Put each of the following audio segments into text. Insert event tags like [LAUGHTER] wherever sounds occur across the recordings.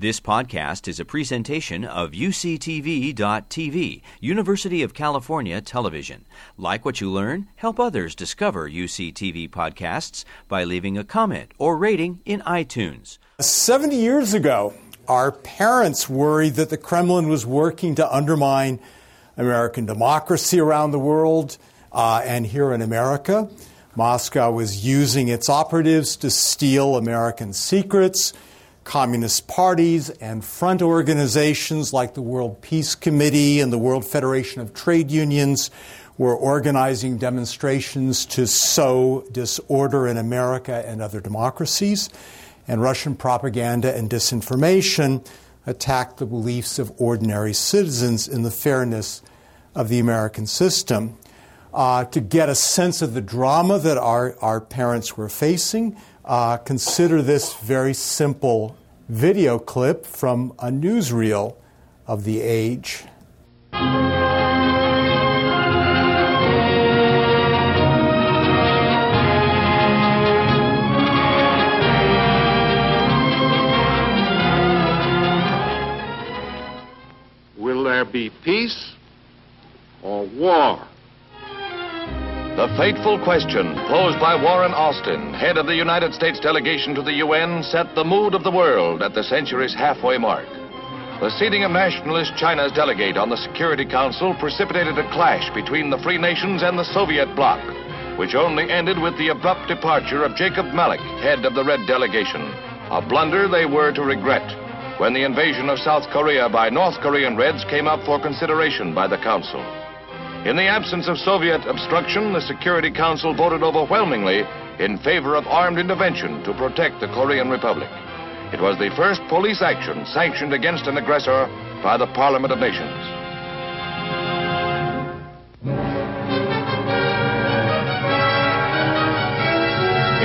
This podcast is a presentation of UCTV.tv, University of California Television. Like what you learn? Help others discover UCTV podcasts by leaving a comment or rating in iTunes. 70 years ago, our parents worried that the Kremlin was working to undermine American democracy around the world uh, and here in America. Moscow was using its operatives to steal American secrets communist parties and front organizations like the World Peace Committee and the World Federation of Trade Unions were organizing demonstrations to sow disorder in America and other democracies. And Russian propaganda and disinformation attacked the beliefs of ordinary citizens in the fairness of the American system. Uh, to get a sense of the drama that our, our parents were facing, uh, consider this very simple video clip from a newsreel of the age. Will there be peace or war? The fateful question posed by Warren Austin, head of the United States delegation to the UN, set the mood of the world at the century's halfway mark. The seating of nationalist China's delegate on the Security Council precipitated a clash between the free nations and the Soviet bloc, which only ended with the abrupt departure of Jacob Malik, head of the Red delegation. A blunder they were to regret when the invasion of South Korea by North Korean Reds came up for consideration by the Council. In the absence of Soviet obstruction, the Security Council voted overwhelmingly in favor of armed intervention to protect the Korean Republic. It was the first police action sanctioned against an aggressor by the Parliament of Nations.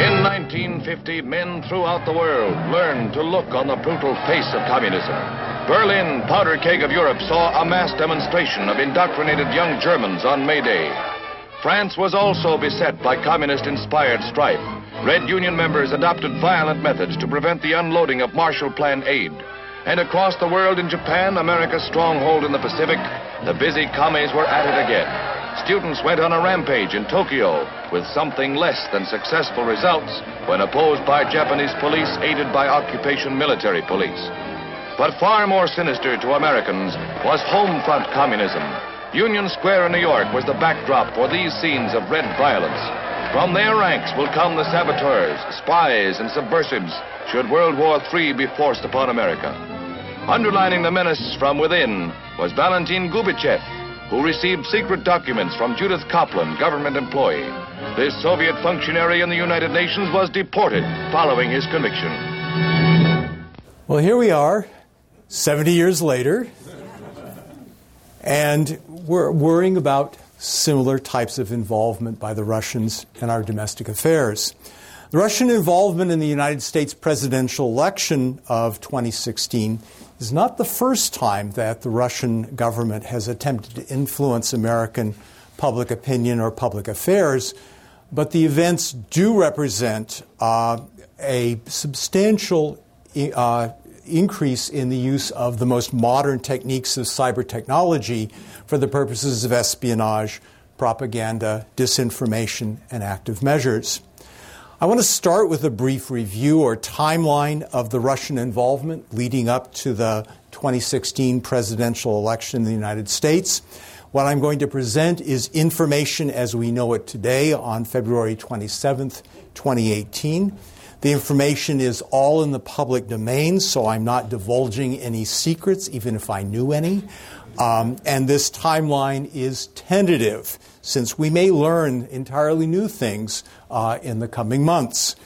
In 1950, men throughout the world learned to look on the brutal face of communism. Berlin, powder keg of Europe, saw a mass demonstration of indoctrinated young Germans on May Day. France was also beset by communist inspired strife. Red Union members adopted violent methods to prevent the unloading of Marshall Plan aid. And across the world in Japan, America's stronghold in the Pacific, the busy commies were at it again. Students went on a rampage in Tokyo with something less than successful results when opposed by Japanese police aided by occupation military police. But far more sinister to Americans was home front communism. Union Square in New York was the backdrop for these scenes of red violence. From their ranks will come the saboteurs, spies, and subversives should World War III be forced upon America. Underlining the menace from within was Valentin Gubichev, who received secret documents from Judith Coplon, government employee. This Soviet functionary in the United Nations was deported following his conviction. Well, here we are, 70 years later, and we're worrying about similar types of involvement by the Russians in our domestic affairs. The Russian involvement in the United States presidential election of 2016 is not the first time that the Russian government has attempted to influence American public opinion or public affairs, but the events do represent uh, a substantial uh, increase in the use of the most modern techniques of cyber technology for the purposes of espionage, propaganda, disinformation, and active measures. I want to start with a brief review or timeline of the Russian involvement leading up to the 2016 presidential election in the United States. What I'm going to present is information as we know it today on February 27, 2018. The information is all in the public domain, so I'm not divulging any secrets, even if I knew any. Um, and this timeline is tentative, since we may learn entirely new things uh, in the coming months.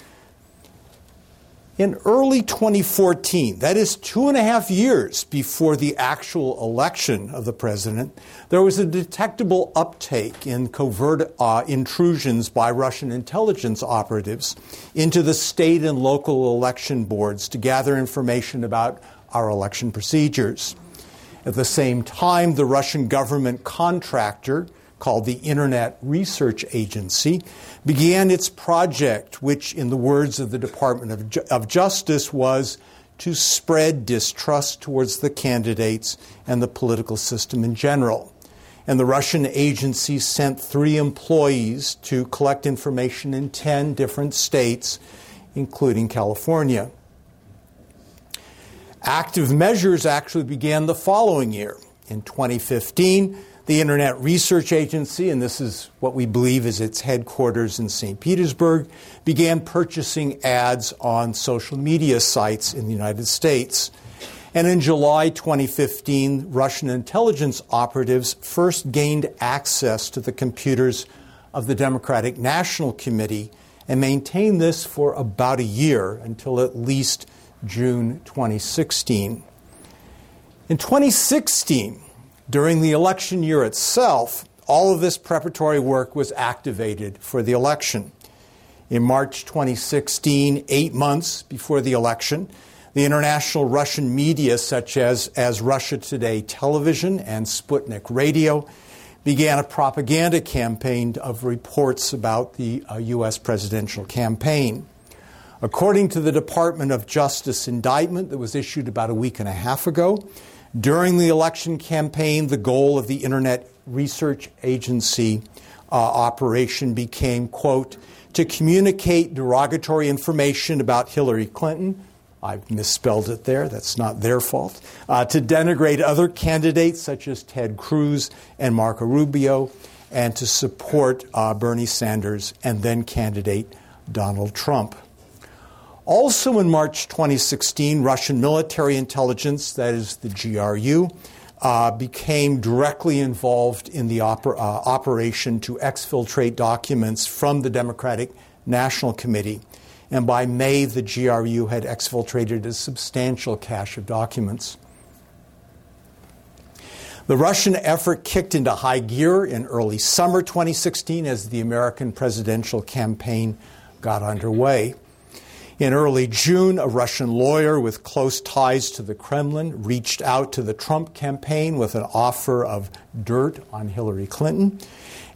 In early 2014, that is two and a half years before the actual election of the president, there was a detectable uptake in covert uh, intrusions by Russian intelligence operatives into the state and local election boards to gather information about our election procedures. At the same time, the Russian government contractor called the Internet Research Agency, began its project, which, in the words of the Department of, Ju- of Justice, was to spread distrust towards the candidates and the political system in general. And the Russian agency sent three employees to collect information in 10 different states, including California. Active measures actually began the following year. In 2015, the Internet Research Agency, and this is what we believe is its headquarters in St. Petersburg, began purchasing ads on social media sites in the United States. And in July 2015, Russian intelligence operatives first gained access to the computers of the Democratic National Committee and maintained this for about a year until at least June 2016. In 2016, during the election year itself, all of this preparatory work was activated for the election. In March 2016, eight months before the election, the international Russian media, such as, as Russia Today Television and Sputnik Radio, began a propaganda campaign of reports about the uh, U.S. presidential campaign. According to the Department of Justice indictment that was issued about a week and a half ago, during the election campaign, the goal of the Internet Research Agency uh, operation became, quote, to communicate derogatory information about Hillary Clinton. I've misspelled it there, that's not their fault. Uh, to denigrate other candidates such as Ted Cruz and Marco Rubio, and to support uh, Bernie Sanders and then candidate Donald Trump. Also in March 2016, Russian military intelligence, that is the GRU, uh, became directly involved in the oper- uh, operation to exfiltrate documents from the Democratic National Committee. And by May, the GRU had exfiltrated a substantial cache of documents. The Russian effort kicked into high gear in early summer 2016 as the American presidential campaign got underway. In early June, a Russian lawyer with close ties to the Kremlin reached out to the Trump campaign with an offer of dirt on Hillary Clinton.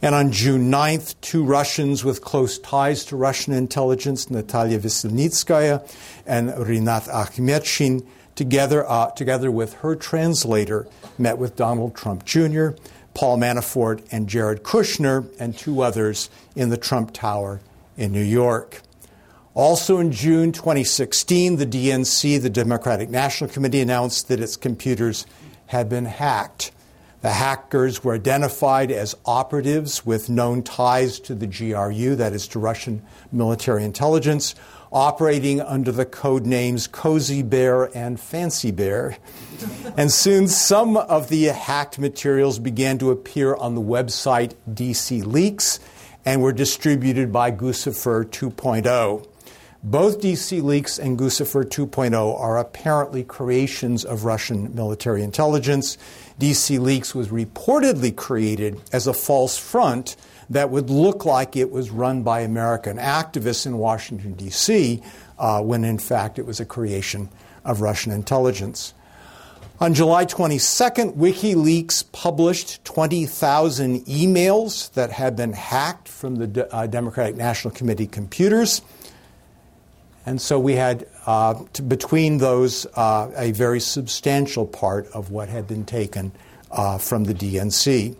And on June 9th, two Russians with close ties to Russian intelligence, Natalia Veselnitskaya and Rinat Akhmetshin, together, uh, together with her translator, met with Donald Trump Jr., Paul Manafort, and Jared Kushner, and two others in the Trump Tower in New York. Also in June 2016, the DNC, the Democratic National Committee, announced that its computers had been hacked. The hackers were identified as operatives with known ties to the GRU, that is to Russian military intelligence, operating under the code names Cozy Bear and Fancy Bear. and soon some of the hacked materials began to appear on the website DC Leaks and were distributed by Guccifer 2.0. Both DC Leaks and Guccifer 2.0 are apparently creations of Russian military intelligence. DC Leaks was reportedly created as a false front that would look like it was run by American activists in Washington, D.C., uh, when in fact it was a creation of Russian intelligence. On July 22nd, WikiLeaks published 20,000 emails that had been hacked from the uh, Democratic National Committee computers. And so we had, uh, between those, uh, a very substantial part of what had been taken uh, from the DNC.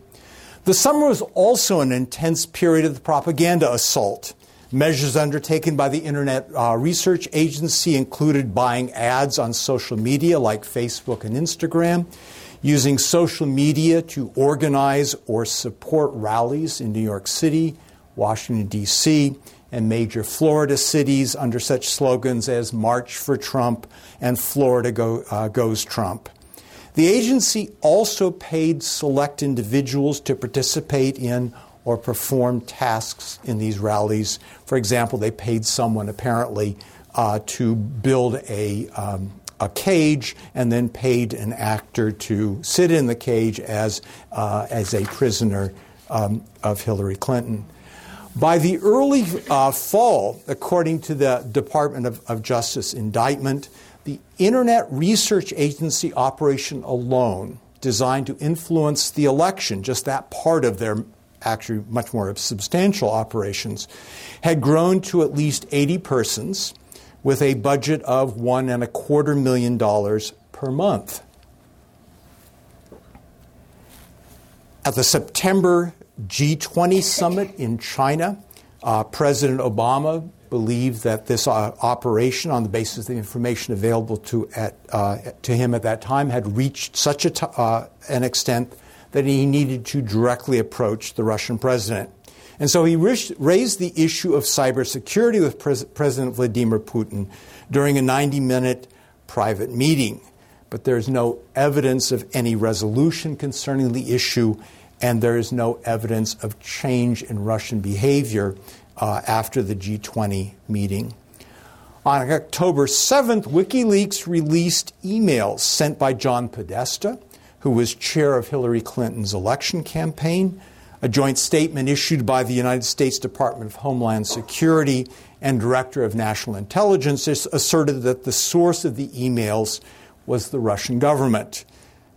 The summer was also an intense period of the propaganda assault. Measures undertaken by the Internet uh, Research Agency included buying ads on social media like Facebook and Instagram, using social media to organize or support rallies in New York City, Washington, D.C., and major Florida cities under such slogans as March for Trump and Florida go, uh, Goes Trump. The agency also paid select individuals to participate in or perform tasks in these rallies. For example, they paid someone apparently uh, to build a, um, a cage and then paid an actor to sit in the cage as, uh, as a prisoner um, of Hillary Clinton. By the early uh, fall, according to the Department of, of, Justice indictment, the Internet Research Agency operation alone, designed to influence the election, just that part of their actually much more substantial operations, had grown to at least 80 persons with a budget of one and a quarter million dollars per month. At the September G20 summit in China, uh, President Obama believed that this uh, operation, on the basis of the information available to, at, uh, to him at that time, had reached such uh, an extent that he needed to directly approach the Russian president. And so he raised the issue of cybersecurity with Pres- President Vladimir Putin during a 90 minute private meeting. But there's no evidence of any resolution concerning the issue, and there is no evidence of change in Russian behavior uh, after the G20 meeting. On October 7th, WikiLeaks released emails sent by John Podesta, who was chair of Hillary Clinton's election campaign, a joint statement issued by the United States Department of Homeland Security and Director of National Intelligence asserted that the source of the emails was the Russian government.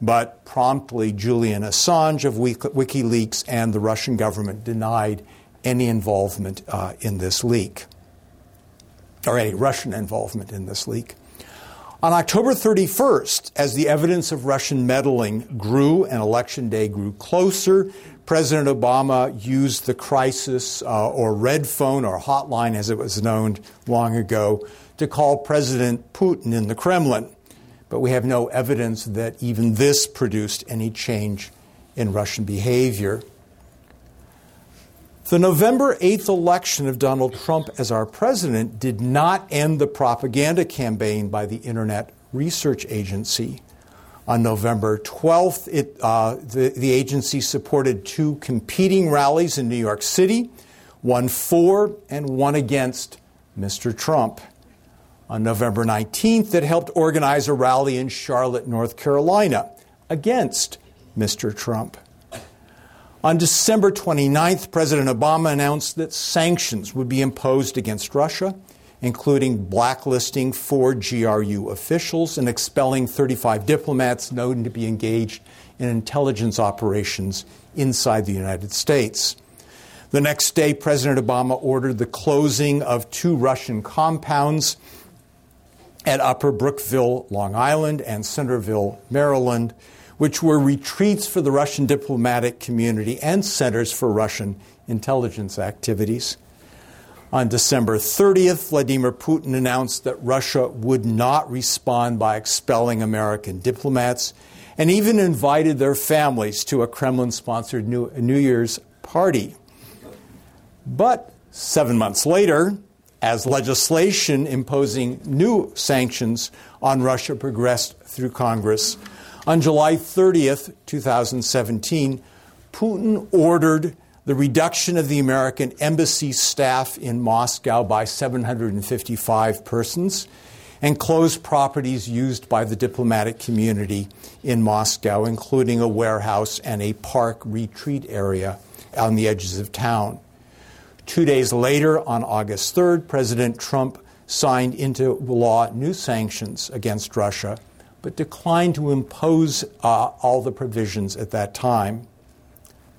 But promptly, Julian Assange of WikiLeaks and the Russian government denied any involvement uh, in this leak, or any Russian involvement in this leak. On October 31st, as the evidence of Russian meddling grew and election day grew closer, President Obama used the crisis uh, or red phone or hotline, as it was known long ago, to call President Putin in the Kremlin. But we have no evidence that even this produced any change in Russian behavior. The November 8th election of Donald Trump as our president did not end the propaganda campaign by the Internet Research Agency. On November 12th, it, uh, the, the agency supported two competing rallies in New York City, one for and one against Mr. Trump. On November 19th, it helped organize a rally in Charlotte, North Carolina, against Mr. Trump. On December 29th, President Obama announced that sanctions would be imposed against Russia, including blacklisting four GRU officials and expelling 35 diplomats known to be engaged in intelligence operations inside the United States. The next day, President Obama ordered the closing of two Russian compounds at Upper Brookville, Long Island, and Centreville, Maryland which were retreats for the Russian diplomatic community and centers for Russian intelligence activities. On December 30th, Vladimir Putin announced that Russia would not respond by expelling American diplomats and even invited their families to a Kremlin sponsored New, New Year's party. But seven months later, as legislation imposing new sanctions on Russia progressed through Congress, on July 30th, 2017, Putin ordered the reduction of the American embassy staff in Moscow by 755 persons and closed properties used by the diplomatic community in Moscow, including a warehouse and a park retreat area on the edges of town. Two days later, on August 3rd, President Trump signed into law new sanctions against Russia but declined to impose uh, all the provisions at that time.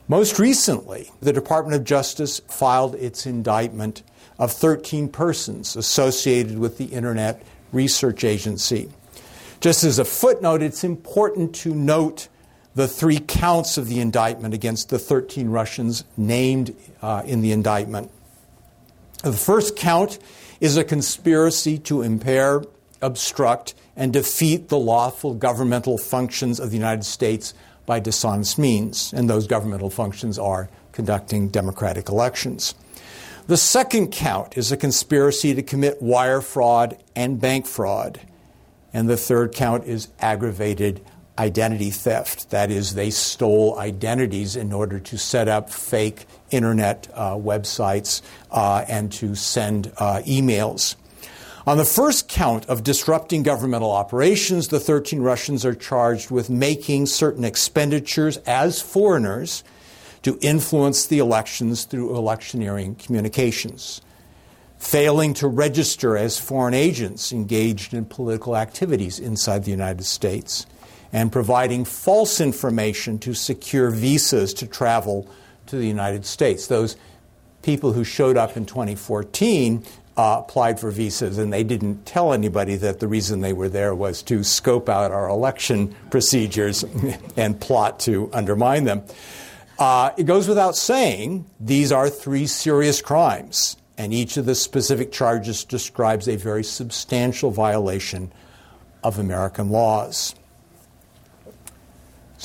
Most recently, the Department of Justice filed its indictment of 13 persons associated with the Internet Research Agency. Just as a footnote, it's important to note the three counts of the indictment against the 13 Russians named uh, in the indictment. The first count is a conspiracy to impair, obstruct, and defeat the lawful governmental functions of the United States by dishonest means. And those governmental functions are conducting democratic elections. The second count is a conspiracy to commit wire fraud and bank fraud. And the third count is aggravated identity theft. That is, they stole identities in order to set up fake internet uh, websites uh, and to send uh, emails. On the first count of disrupting governmental operations, the 13 Russians are charged with making certain expenditures as foreigners to influence the elections through electioneering communications, failing to register as foreign agents engaged in political activities inside the United States, and providing false information to secure visas to travel to the United States. Those people who showed up in 2014 uh, applied for visas, and they didn't tell anybody that the reason they were there was to scope out our election procedures [LAUGHS] and plot to undermine them. Uh, it goes without saying these are three serious crimes, and each of the specific charges describes a very substantial violation of American laws.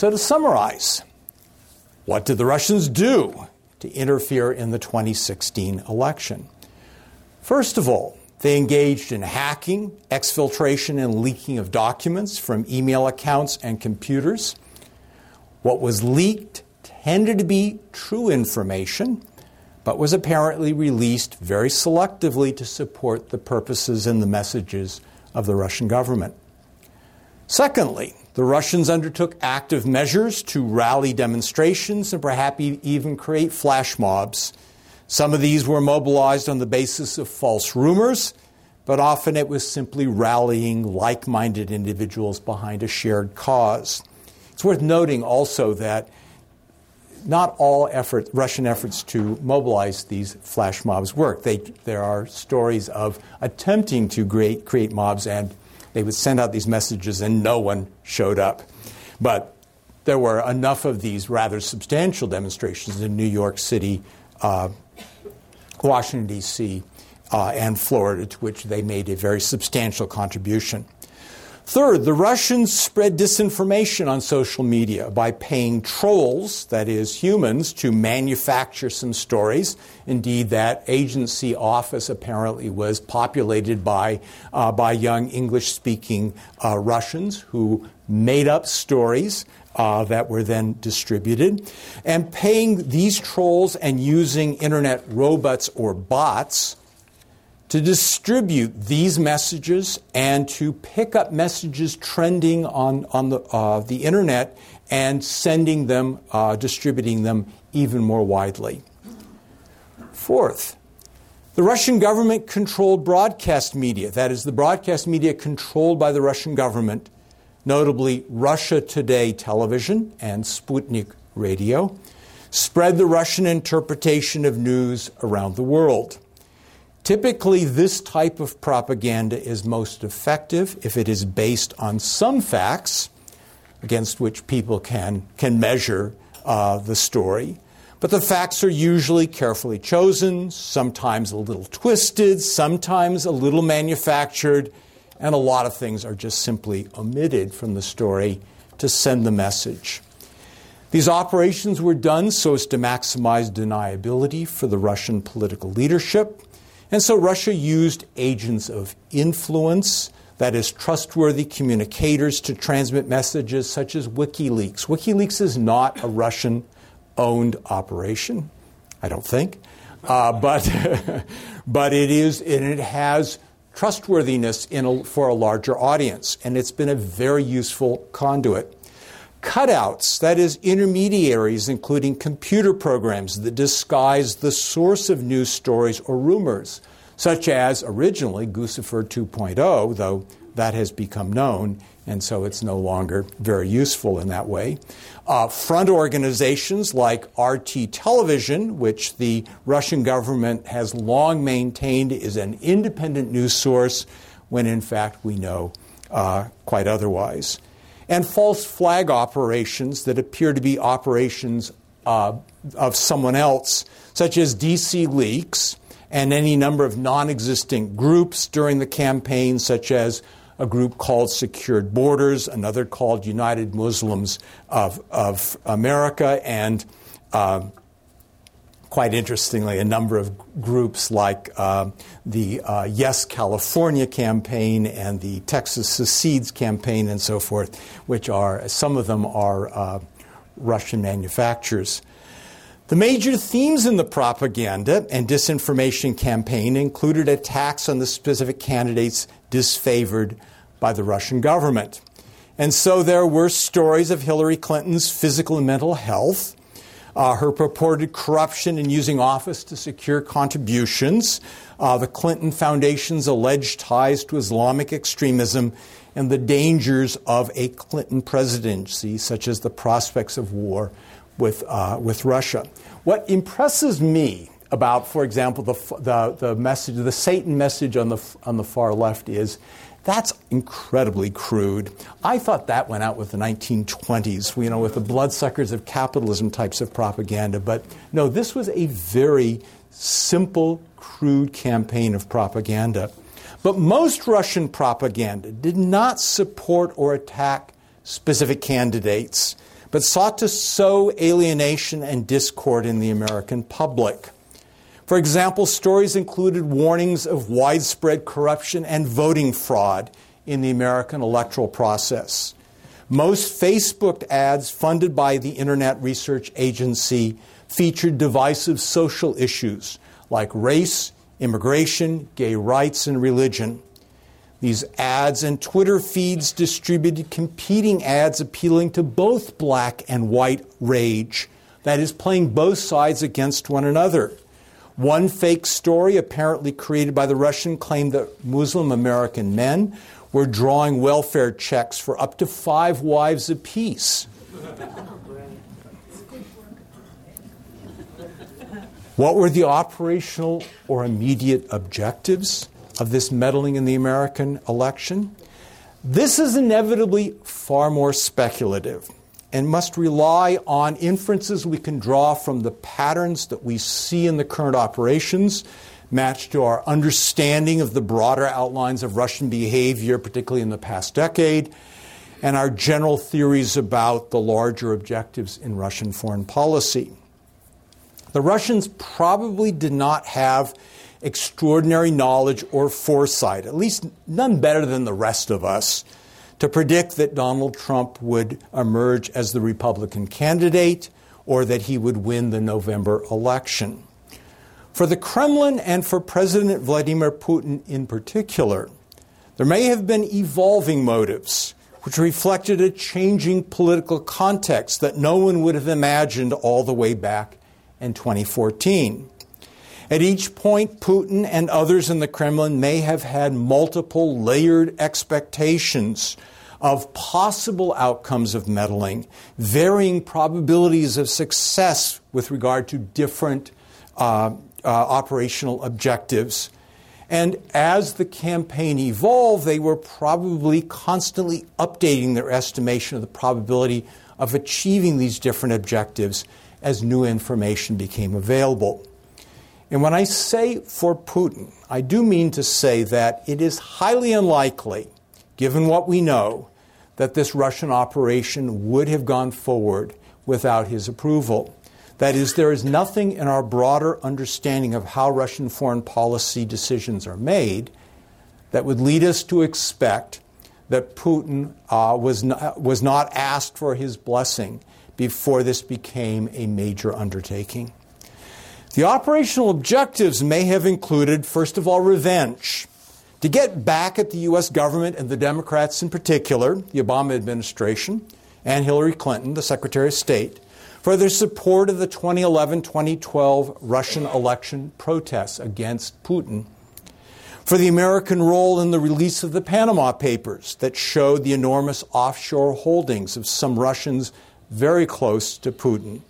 So, to summarize, what did the Russians do to interfere in the 2016 election? First of all, they engaged in hacking, exfiltration, and leaking of documents from email accounts and computers. What was leaked tended to be true information, but was apparently released very selectively to support the purposes and the messages of the Russian government. Secondly, the Russians undertook active measures to rally demonstrations and perhaps even create flash mobs. Some of these were mobilized on the basis of false rumors, but often it was simply rallying like minded individuals behind a shared cause. It's worth noting also that not all effort, Russian efforts to mobilize these flash mobs work. They, there are stories of attempting to create, create mobs, and they would send out these messages, and no one showed up. But there were enough of these rather substantial demonstrations in New York City, uh, Washington, D.C., uh, and Florida, to which they made a very substantial contribution. Third, the Russians spread disinformation on social media by paying trolls, that is, humans, to manufacture some stories. Indeed, that agency office apparently was populated by, uh, by young English speaking uh, Russians who made up stories. Uh, that were then distributed, and paying these trolls and using internet robots or bots to distribute these messages and to pick up messages trending on, on the, uh, the internet and sending them, uh, distributing them even more widely. Fourth, the Russian government controlled broadcast media, that is, the broadcast media controlled by the Russian government, notably Russia Today television and Sputnik radio, spread the Russian interpretation of news around the world. Typically, this type of propaganda is most effective if it is based on some facts against which people can, can measure uh, the story. But the facts are usually carefully chosen, sometimes a little twisted, sometimes a little manufactured, and a lot of things are just simply omitted from the story to send the message. These operations were done so as to maximize deniability for the Russian political leadership and so Russia used agents of influence, that is, trustworthy communicators, to transmit messages such as WikiLeaks. WikiLeaks is not a Russian owned operation, I don't think, uh, but, [LAUGHS] but it is, and it has trustworthiness a, for a larger audience, and it's been a very useful conduit cutouts, that is, intermediaries, including computer programs that disguise the source of news stories or rumors, such as originally Guccifer 2.0, though that has become known, and so it's no longer very useful in that way. Uh, front organizations like RT Television, which the Russian government has long maintained is an independent news source, when in fact we know uh, quite otherwise and false flag operations that appear to be operations uh, of someone else, such as DC Leaks and any number of non existent groups during the campaign, such as a group called Secured Borders, another called United Muslims of, of America, and uh, quite interestingly, a number of groups like uh, the uh, Yes California campaign and the Texas Secedes campaign and so forth, which are, some of them are uh, Russian manufacturers. The major themes in the propaganda and disinformation campaign included attacks on the specific candidates disfavored by the Russian government. And so there were stories of Hillary Clinton's physical and mental health, uh, her purported corruption in using office to secure contributions, uh, the Clinton Foundation's alleged ties to Islamic extremism, and the dangers of a Clinton presidency, such as the prospects of war with, uh, with Russia. What impresses me about, for example, the, the, the message, the Satan message on the, on the far left is that's incredibly crude. I thought that went out with the 1920s, you know, with the bloodsuckers of capitalism types of propaganda. But no, this was a very simple, crude campaign of propaganda. But most Russian propaganda did not support or attack specific candidates, but sought to sow alienation and discord in the American public. For example, stories included warnings of widespread corruption and voting fraud in the American electoral process. Most Facebook ads funded by the Internet Research Agency featured divisive social issues like race, immigration, gay rights, and religion. These ads and Twitter feeds distributed competing ads appealing to both black and white rage, that is, playing both sides against one another. One fake story, apparently created by the Russian, claimed that Muslim American men were drawing welfare checks for up to five wives apiece. what were the operational or immediate objectives of this meddling in the American election? This is inevitably far more speculative and must rely on inferences we can draw from the patterns that we see in the current operations, matched to our understanding of the broader outlines of Russian behavior, particularly in the past decade, and our general theories about the larger objectives in Russian foreign policy. The Russians probably did not have extraordinary knowledge or foresight, at least none better than the rest of us to predict that Donald Trump would emerge as the Republican candidate or that he would win the November election. For the Kremlin and for President Vladimir Putin in particular, there may have been evolving motives which reflected a changing political context that no one would have imagined all the way back in 2014. At each point, Putin and others in the Kremlin may have had multiple layered expectations of possible outcomes of meddling, varying probabilities of success with regard to different uh, uh, operational objectives. And as the campaign evolved, they were probably constantly updating their estimation of the probability of achieving these different objectives as new information became available. And when I say for Putin, I do mean to say that it is highly unlikely, given what we know, that this Russian operation would have gone forward without his approval. That is, there is nothing in our broader understanding of how Russian foreign policy decisions are made that would lead us to expect that Putin uh, was, not, was not asked for his blessing before this became a major undertaking. The operational objectives may have included, first of all, revenge. To get back at the U.S. government and the Democrats in particular, the Obama administration, and Hillary Clinton, the Secretary of State, for their support of the 2011 2012 Russian election protests against Putin, for the American role in the release of the Panama Papers that showed the enormous offshore holdings of some Russians very close to Putin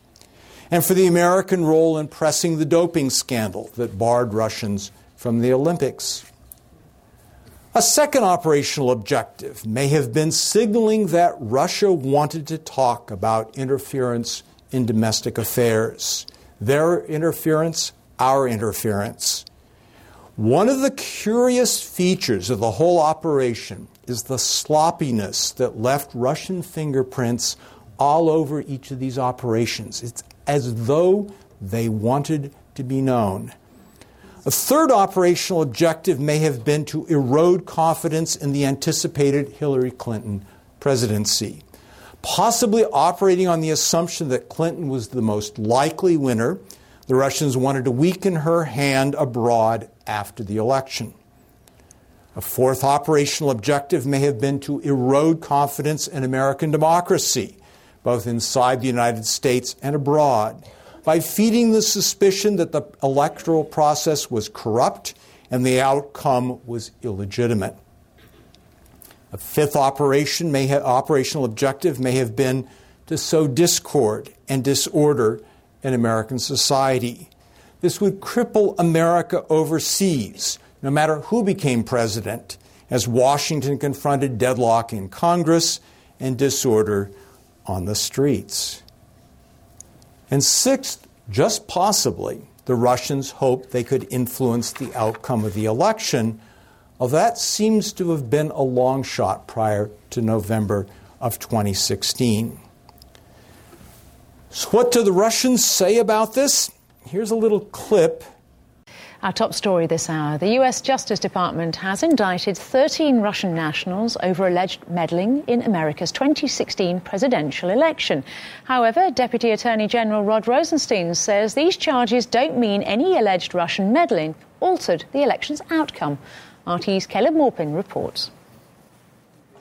and for the American role in pressing the doping scandal that barred Russians from the Olympics. A second operational objective may have been signaling that Russia wanted to talk about interference in domestic affairs. Their interference, our interference. One of the curious features of the whole operation is the sloppiness that left Russian fingerprints all over each of these operations. It's as though they wanted to be known. A third operational objective may have been to erode confidence in the anticipated Hillary Clinton presidency, possibly operating on the assumption that Clinton was the most likely winner. The Russians wanted to weaken her hand abroad after the election. A fourth operational objective may have been to erode confidence in American democracy both inside the United States and abroad, by feeding the suspicion that the electoral process was corrupt and the outcome was illegitimate. A fifth operation may have, operational objective may have been to sow discord and disorder in American society, this would cripple America overseas, no matter who became president, as Washington confronted deadlock in Congress and disorder on the streets. And sixth, just possibly, the Russians hoped they could influence the outcome of the election. Well, that seems to have been a long shot prior to November of 2016. So, what do the Russians say about this? Here's a little clip our top story this hour. The US Justice Department has indicted 13 Russian nationals over alleged meddling in America's 2016 presidential election. However, Deputy Attorney General Rod Rosenstein says these charges don't mean any alleged Russian meddling altered the election's outcome. RT's Caleb Maupin reports.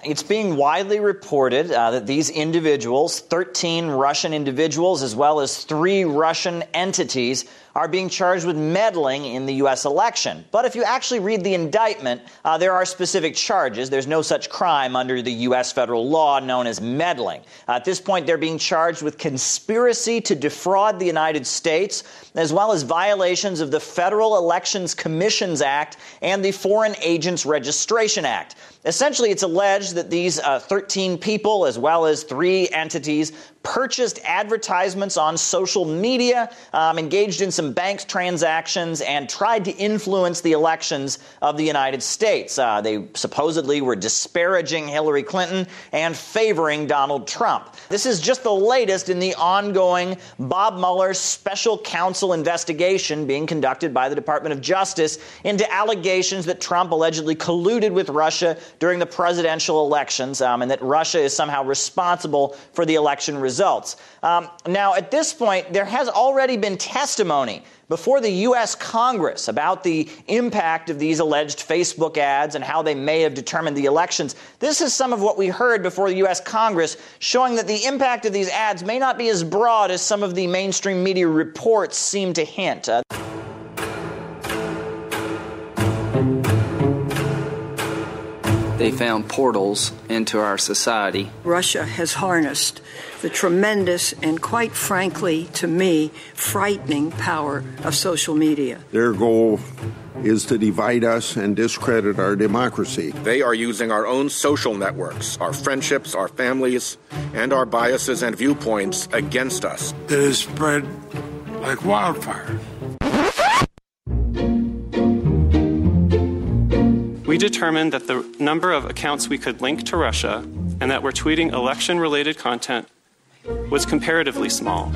It's being widely reported uh, that these individuals, 13 Russian individuals, as well as three Russian entities, are being charged with meddling in the U.S. election. But if you actually read the indictment, uh, there are specific charges. There's no such crime under the U.S. federal law known as meddling. Uh, at this point, they're being charged with conspiracy to defraud the United States, as well as violations of the Federal Elections Commissions Act and the Foreign Agents Registration Act. Essentially, it's alleged that these uh, 13 people, as well as three entities, purchased advertisements on social media, um, engaged in some bank transactions, and tried to influence the elections of the United States. Uh, they supposedly were disparaging Hillary Clinton and favoring Donald Trump. This is just the latest in the ongoing Bob Mueller special counsel investigation being conducted by the Department of Justice into allegations that Trump allegedly colluded with Russia during the presidential elections um, and that Russia is somehow responsible for the election results. Um, now, at this point, there has already been testimony before the U.S. Congress about the impact of these alleged Facebook ads and how they may have determined the elections. This is some of what we heard before the U.S. Congress, showing that the impact of these ads may not be as broad as some of the mainstream media reports seem to hint. Uh, they found portals into our society. Russia has harnessed the tremendous and, quite frankly, to me, frightening power of social media. Their goal is to divide us and discredit our democracy. They are using our own social networks, our friendships, our families, and our biases and viewpoints against us. It is spread like wildfire. We determined that the number of accounts we could link to Russia and that were tweeting election related content was comparatively small.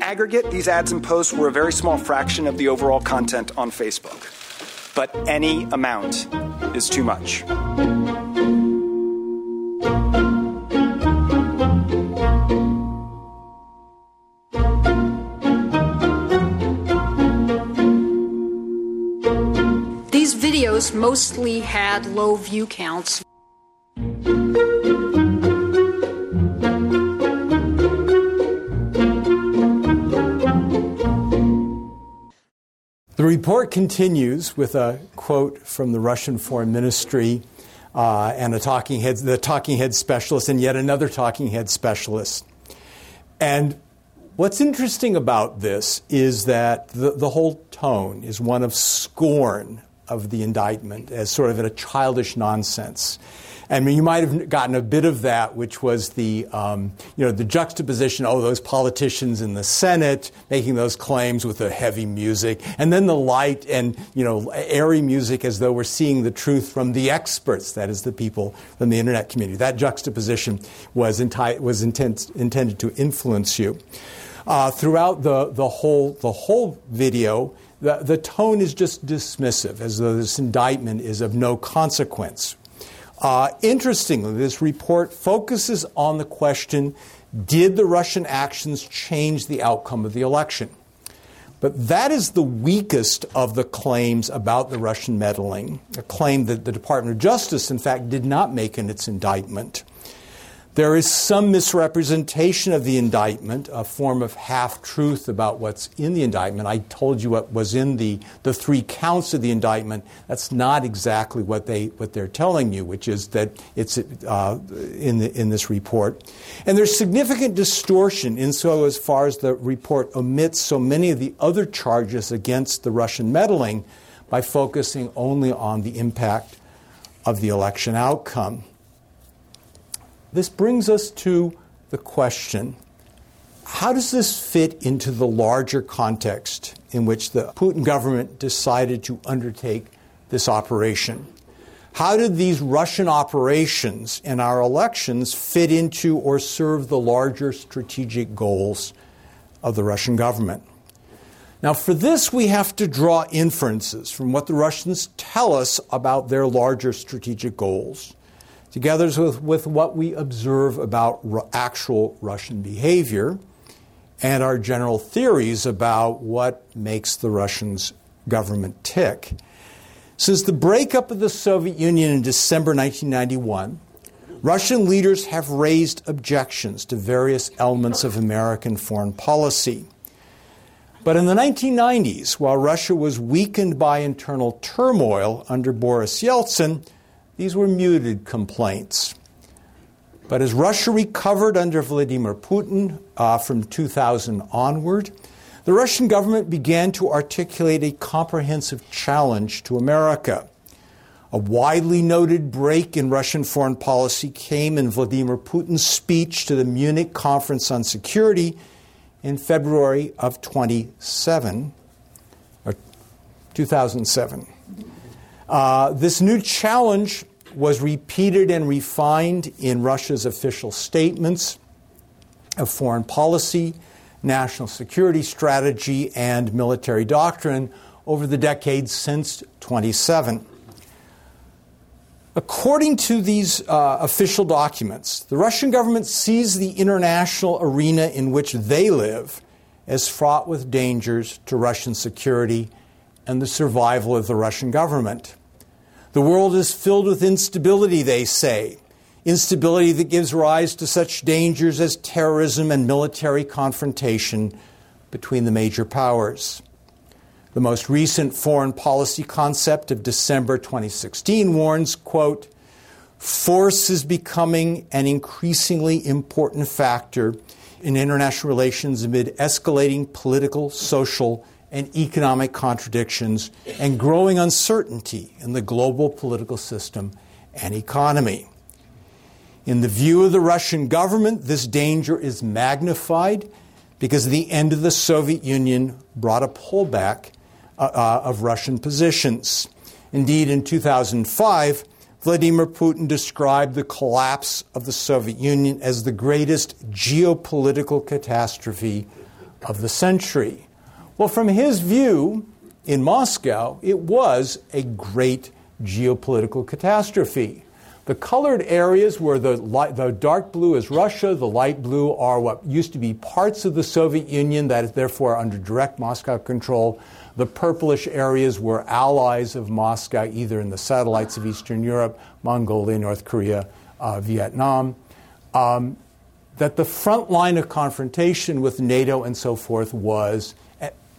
Aggregate, these ads and posts were a very small fraction of the overall content on Facebook. But any amount is too much. Mostly had low view counts. The report continues with a quote from the Russian Foreign Ministry uh, and a talking head, the talking head specialist, and yet another talking head specialist. And what's interesting about this is that the, the whole tone is one of scorn of the indictment as sort of a childish nonsense. I mean, you might have gotten a bit of that, which was the, um, you know, the juxtaposition. Oh, those politicians in the Senate making those claims with the heavy music, and then the light and you know airy music, as though we're seeing the truth from the experts. That is, the people from the internet community. That juxtaposition was, enti- was intent- intended to influence you. Uh, throughout the, the whole the whole video, the, the tone is just dismissive, as though this indictment is of no consequence. Uh, interestingly, this report focuses on the question did the Russian actions change the outcome of the election? But that is the weakest of the claims about the Russian meddling, a claim that the Department of Justice, in fact, did not make in its indictment. There is some misrepresentation of the indictment, a form of half truth about what's in the indictment. I told you what was in the, the three counts of the indictment. That's not exactly what, they, what they're telling you, which is that it's uh, in, the, in this report. And there's significant distortion in so as far as the report omits so many of the other charges against the Russian meddling by focusing only on the impact of the election outcome. This brings us to the question how does this fit into the larger context in which the Putin government decided to undertake this operation? How did these Russian operations and our elections fit into or serve the larger strategic goals of the Russian government? Now, for this, we have to draw inferences from what the Russians tell us about their larger strategic goals together with, with what we observe about r- actual Russian behavior and our general theories about what makes the Russians government tick. Since the breakup of the Soviet Union in December 1991, Russian leaders have raised objections to various elements of American foreign policy. But in the 1990s, while Russia was weakened by internal turmoil under Boris Yeltsin, these were muted complaints. But as Russia recovered under Vladimir Putin uh, from 2000 onward, the Russian government began to articulate a comprehensive challenge to America. A widely noted break in Russian foreign policy came in Vladimir Putin's speech to the Munich Conference on Security in February of 27, or 2007. Uh, this new challenge was repeated and refined in Russia's official statements of foreign policy, national security strategy, and military doctrine over the decades since 27. According to these uh, official documents, the Russian government sees the international arena in which they live as fraught with dangers to Russian security and the survival of the Russian government. The world is filled with instability, they say. Instability that gives rise to such dangers as terrorism and military confrontation between the major powers. The most recent foreign policy concept of December 2016 warns, quote, force is becoming an increasingly important factor in international relations amid escalating political, social, and economic contradictions and growing uncertainty in the global political system and economy. In the view of the Russian government, this danger is magnified because the end of the Soviet Union brought a pullback uh, uh, of Russian positions. Indeed, in 2005, Vladimir Putin described the collapse of the Soviet Union as the greatest geopolitical catastrophe of the century. Well, from his view in Moscow, it was a great geopolitical catastrophe. The colored areas where the, light, the dark blue is Russia, the light blue are what used to be parts of the Soviet Union that is therefore under direct Moscow control. The purplish areas were allies of Moscow, either in the satellites of Eastern Europe, Mongolia, North Korea, uh, Vietnam. Um, that the front line of confrontation with NATO and so forth was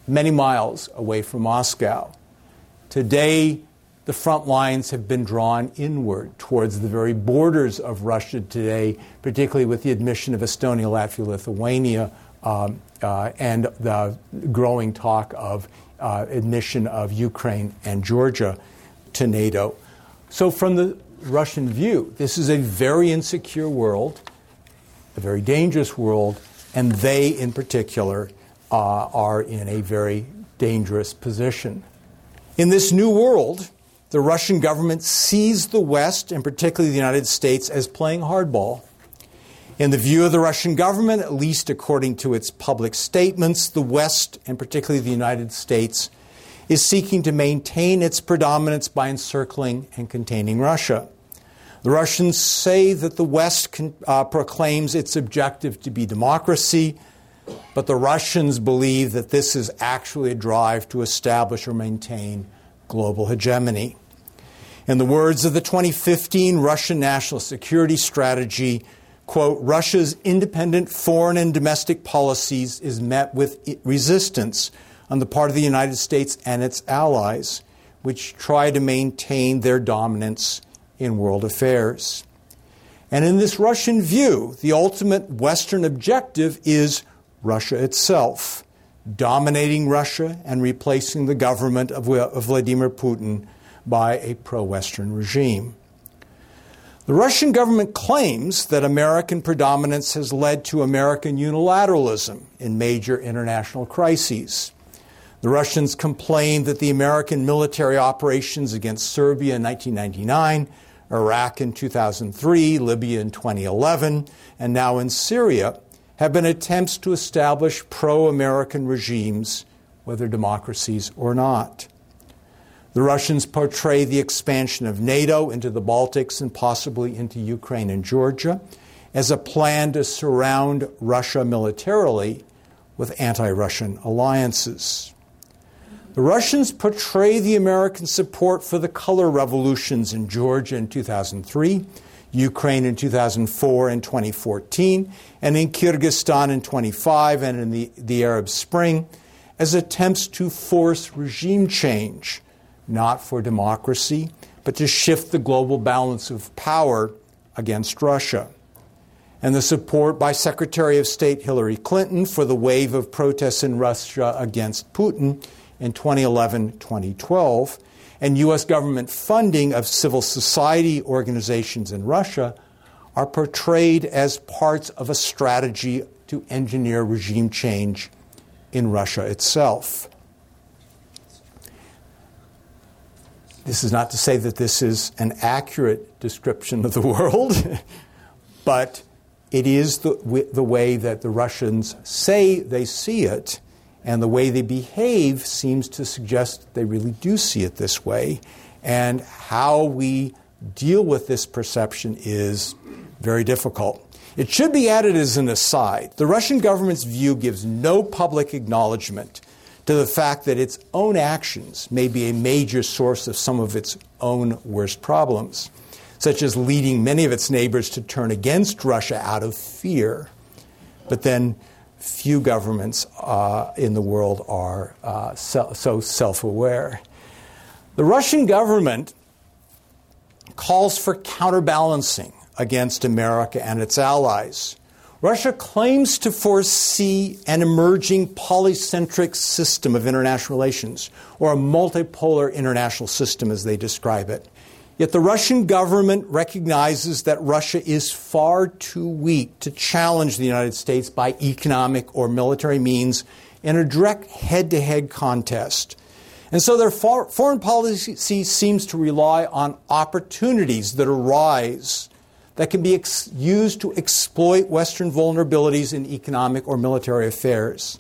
many miles away from Moscow. Today, the front lines have been drawn inward towards the very borders of Russia today, particularly with the admission of Estonia, Latvia, Lithuania, um, uh, and the growing talk of uh, admission of Ukraine and Georgia to NATO. So, from the Russian view, this is a very insecure world, a very dangerous world, and they, in particular, uh, are in a very dangerous position. In this new world, the Russian government sees the West, and particularly the United States, as playing hardball. In the view of the Russian government, at least according to its public statements, the West, and particularly the United States, is seeking to maintain its predominance by encircling and containing Russia. The Russians say that the West uh, proclaims its objective to be democracy, but the Russians believe that this is actually a drive to establish or maintain global hegemony. In the words of the 2015 Russian National Security Strategy, quote, Russia's independent foreign and domestic policies is met with resistance on the part of the United States and its allies, which try to maintain their dominance in world affairs. And in this Russian view, the ultimate Western objective is Russia itself, dominating Russia and replacing the government of Vladimir Putin by a pro Western regime. The Russian government claims that American predominance has led to American unilateralism in major international crises. The Russians complain that the American military operations against Serbia in 1999, Iraq in 2003, Libya in 2011, and now in Syria have been attempts to establish pro American regimes, whether democracies or not. The Russians portray the expansion of NATO into the Baltics and possibly into Ukraine and Georgia as a plan to surround Russia militarily with anti Russian alliances. The Russians portray the American support for the color revolutions in Georgia in 2003, Ukraine in 2004 and 2014, and in Kyrgyzstan in 25 and in the, the Arab Spring as attempts to force regime change not for democracy, but to shift the global balance of power against Russia. And the support by Secretary of State Hillary Clinton for the wave of protests in Russia against Putin in 2011 2012, and U.S. government funding of civil society organizations in Russia are portrayed as parts of a strategy to engineer regime change in Russia itself. This is not to say that this is an accurate description of the [LAUGHS] world, but it is the, the way that the Russians say they see it, and the way they behave seems to suggest they really do see it this way. And how we deal with this perception is very difficult. It should be added as an aside the Russian government's view gives no public acknowledgement to the fact that its own actions may be a major source of some of its own worst problems, such as leading many of its neighbors to turn against Russia out of fear. But then few governments uh, in the world are uh, so, so self aware. The Russian government calls for counterbalancing against America and its allies. Russia claims to foresee an emerging polycentric system of international relations, or a multipolar international system as they describe it. Yet the Russian government recognizes that Russia is far too weak to challenge the United States by economic or military means in a direct head to head contest. And so their foreign policy seems to rely on opportunities that arise that can be ex- used to exploit Western vulnerabilities in economic or military affairs.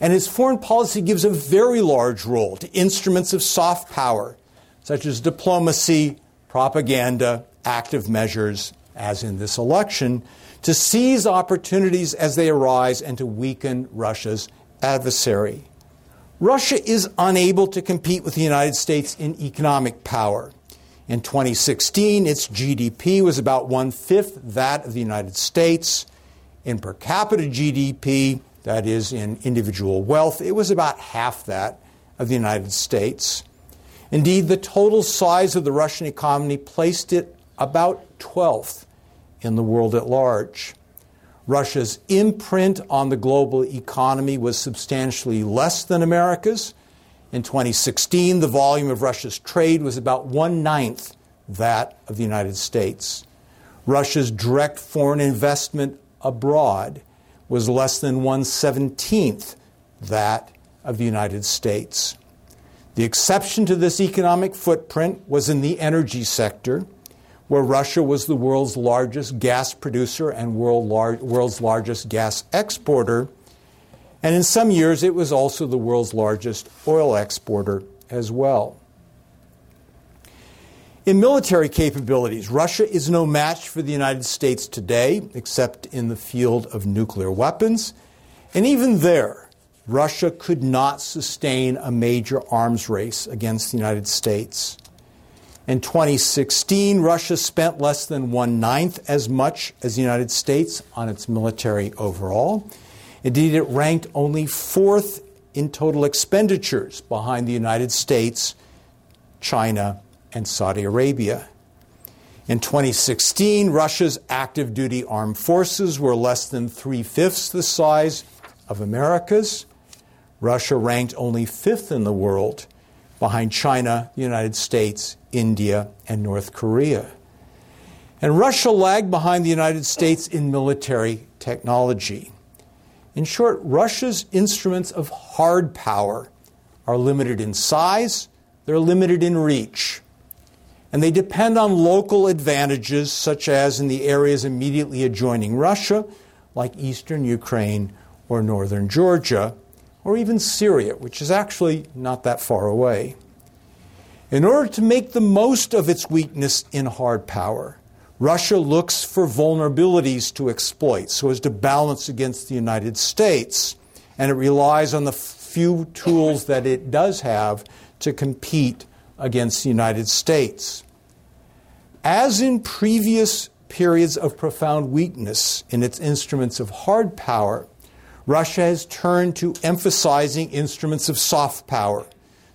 And his foreign policy gives a very large role to instruments of soft power, such as diplomacy, propaganda, active measures, as in this election, to seize opportunities as they arise and to weaken Russia's adversary. Russia is unable to compete with the United States in economic power. In 2016, its GDP was about one fifth that of the United States. In per capita GDP, that is, in individual wealth, it was about half that of the United States. Indeed, the total size of the Russian economy placed it about 12th in the world at large. Russia's imprint on the global economy was substantially less than America's, in 2016, the volume of Russia's trade was about one ninth that of the United States. Russia's direct foreign investment abroad was less than one seventeenth that of the United States. The exception to this economic footprint was in the energy sector, where Russia was the world's largest gas producer and world lar- world's largest gas exporter and in some years, it was also the world's largest oil exporter as well. In military capabilities, Russia is no match for the United States today, except in the field of nuclear weapons. And even there, Russia could not sustain a major arms race against the United States. In 2016, Russia spent less than one ninth as much as the United States on its military overall. Indeed, it ranked only fourth in total expenditures behind the United States, China, and Saudi Arabia. In 2016, Russia's active duty armed forces were less than three fifths the size of America's. Russia ranked only fifth in the world behind China, the United States, India, and North Korea. And Russia lagged behind the United States in military technology. In short, Russia's instruments of hard power are limited in size, they're limited in reach. And they depend on local advantages, such as in the areas immediately adjoining Russia, like eastern Ukraine or northern Georgia, or even Syria, which is actually not that far away. In order to make the most of its weakness in hard power, Russia looks for vulnerabilities to exploit so as to balance against the United States, and it relies on the few tools that it does have to compete against the United States. As in previous periods of profound weakness in its instruments of hard power, Russia has turned to emphasizing instruments of soft power,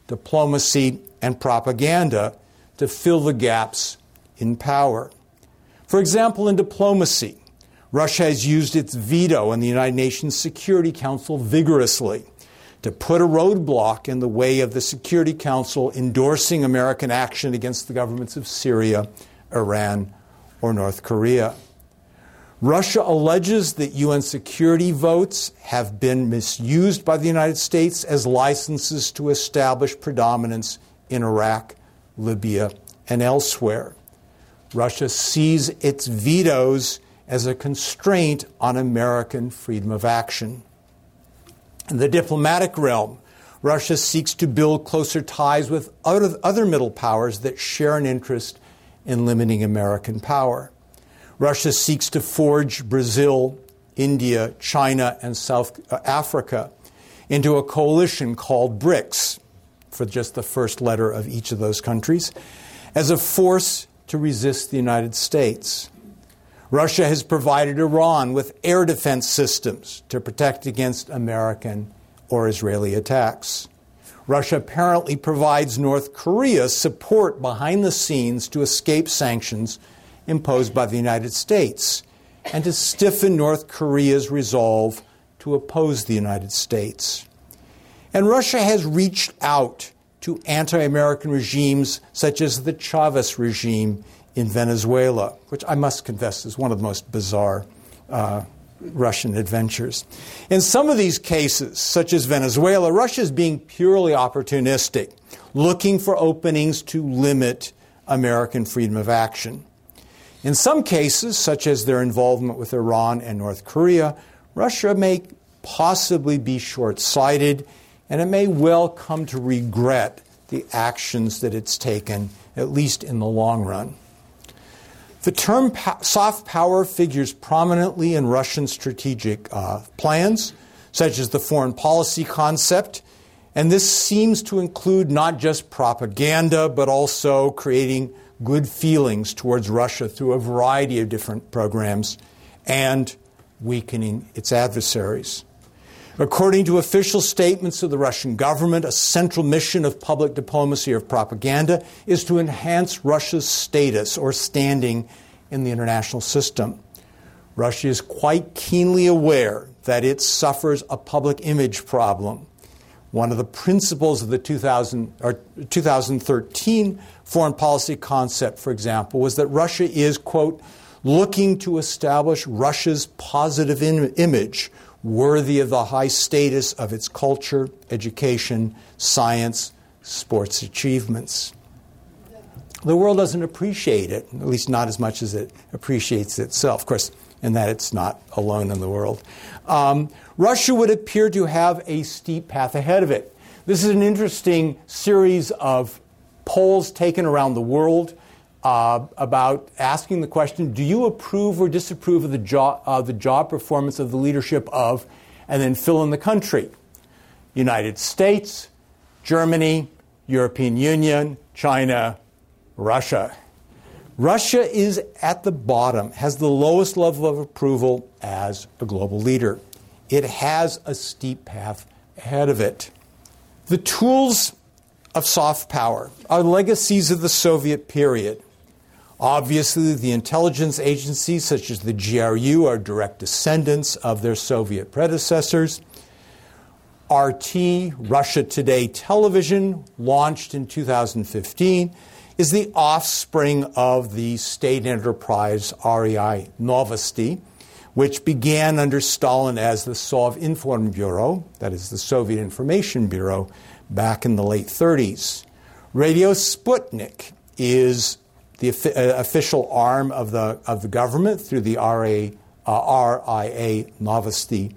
diplomacy, and propaganda to fill the gaps in power. For example, in diplomacy, Russia has used its veto in the United Nations Security Council vigorously to put a roadblock in the way of the Security Council endorsing American action against the governments of Syria, Iran, or North Korea. Russia alleges that UN security votes have been misused by the United States as licenses to establish predominance in Iraq, Libya, and elsewhere. Russia sees its vetoes as a constraint on American freedom of action. In the diplomatic realm, Russia seeks to build closer ties with other middle powers that share an interest in limiting American power. Russia seeks to forge Brazil, India, China, and South uh, Africa into a coalition called BRICS, for just the first letter of each of those countries, as a force to resist the United States. Russia has provided Iran with air defense systems to protect against American or Israeli attacks. Russia apparently provides North Korea support behind the scenes to escape sanctions imposed by the United States and to stiffen North Korea's resolve to oppose the United States. And Russia has reached out to anti American regimes such as the Chavez regime in Venezuela, which I must confess is one of the most bizarre uh, Russian adventures. In some of these cases, such as Venezuela, Russia is being purely opportunistic, looking for openings to limit American freedom of action. In some cases, such as their involvement with Iran and North Korea, Russia may possibly be short sighted and it may well come to regret the actions that it's taken, at least in the long run. The term soft power figures prominently in Russian strategic uh, plans, such as the foreign policy concept, and this seems to include not just propaganda, but also creating good feelings towards Russia through a variety of different programs and weakening its adversaries. According to official statements of the Russian government, a central mission of public diplomacy or propaganda is to enhance Russia's status or standing in the international system. Russia is quite keenly aware that it suffers a public image problem. One of the principles of the 2000, 2013 foreign policy concept, for example, was that Russia is, quote, looking to establish Russia's positive in- image worthy of the high status of its culture, education, science, sports achievements. The world doesn't appreciate it, at least not as much as it appreciates itself. Of course, in that it's not alone in the world. Um, Russia would appear to have a steep path ahead of it. This is an interesting series of polls taken around the world uh, about asking the question do you approve or disapprove of the, job, uh, the job performance of the leadership of, and then fill in the country? United States, Germany, European Union, China, Russia. Russia is at the bottom, has the lowest level of approval as a global leader. It has a steep path ahead of it. The tools of soft power are legacies of the Soviet period. Obviously, the intelligence agencies such as the GRU are direct descendants of their Soviet predecessors. RT, Russia Today Television, launched in 2015, is the offspring of the state enterprise RIA Novosti, which began under Stalin as the Sovinformbureau, that is the Soviet Information Bureau, back in the late 30s. Radio Sputnik is the uh, official arm of the, of the government through the RA, uh, RIA Novosti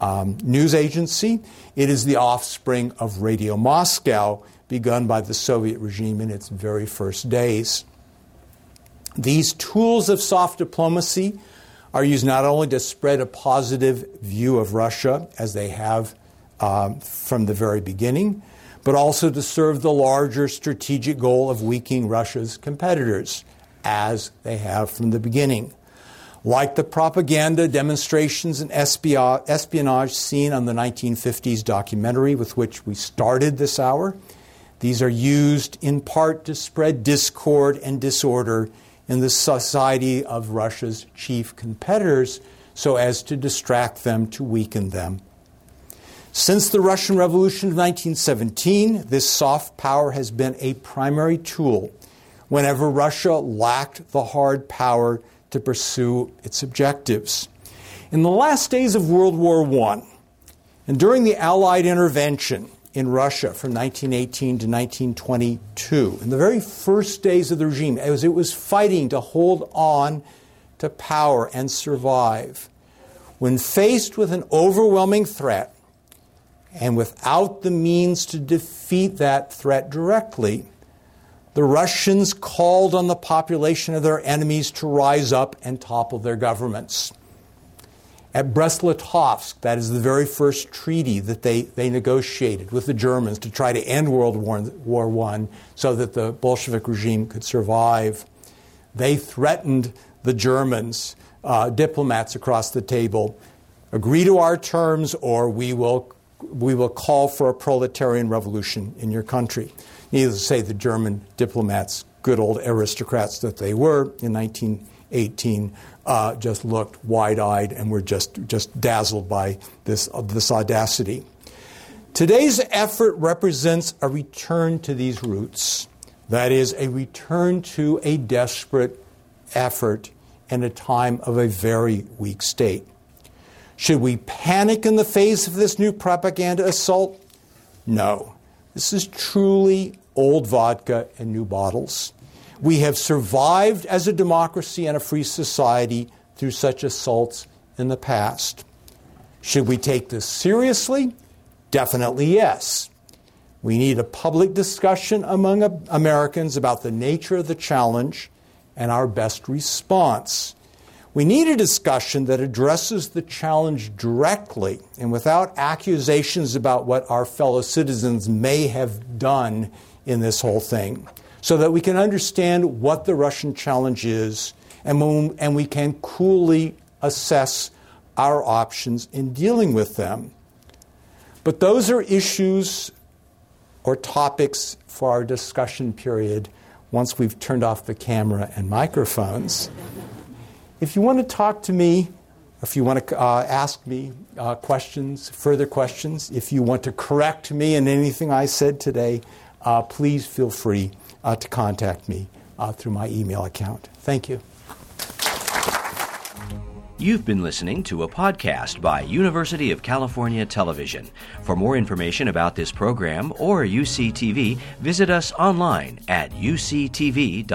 um, news agency. It is the offspring of Radio Moscow, begun by the Soviet regime in its very first days. These tools of soft diplomacy are used not only to spread a positive view of Russia, as they have um, from the very beginning, but also to serve the larger strategic goal of weakening Russia's competitors, as they have from the beginning. Like the propaganda, demonstrations, and espionage seen on the 1950s documentary with which we started this hour, these are used in part to spread discord and disorder in the society of Russia's chief competitors so as to distract them, to weaken them. Since the Russian Revolution of 1917, this soft power has been a primary tool whenever Russia lacked the hard power to pursue its objectives. In the last days of World War I, and during the Allied intervention in Russia from 1918 to 1922, in the very first days of the regime, as it was fighting to hold on to power and survive, when faced with an overwhelming threat, and without the means to defeat that threat directly, the Russians called on the population of their enemies to rise up and topple their governments. At Brest-Litovsk, that is the very first treaty that they, they negotiated with the Germans to try to end World War, War I so that the Bolshevik regime could survive. They threatened the Germans, uh, diplomats across the table, agree to our terms or we will we will call for a proletarian revolution in your country. Needless to say, the German diplomats, good old aristocrats that they were in 1918, uh, just looked wide eyed and were just, just dazzled by this, uh, this audacity. Today's effort represents a return to these roots. That is, a return to a desperate effort in a time of a very weak state. Should we panic in the face of this new propaganda assault? No. This is truly old vodka in new bottles. We have survived as a democracy and a free society through such assaults in the past. Should we take this seriously? Definitely yes. We need a public discussion among Americans about the nature of the challenge and our best response. We need a discussion that addresses the challenge directly and without accusations about what our fellow citizens may have done in this whole thing, so that we can understand what the Russian challenge is and, when, and we can coolly assess our options in dealing with them. But those are issues or topics for our discussion period once we've turned off the camera and microphones. If you want to talk to me, if you want to uh, ask me uh, questions, further questions, if you want to correct me in anything I said today, uh, please feel free uh, to contact me uh, through my email account. Thank you. You've been listening to a podcast by University of California Television. For more information about this program or UCTV, visit us online at uctv.tv.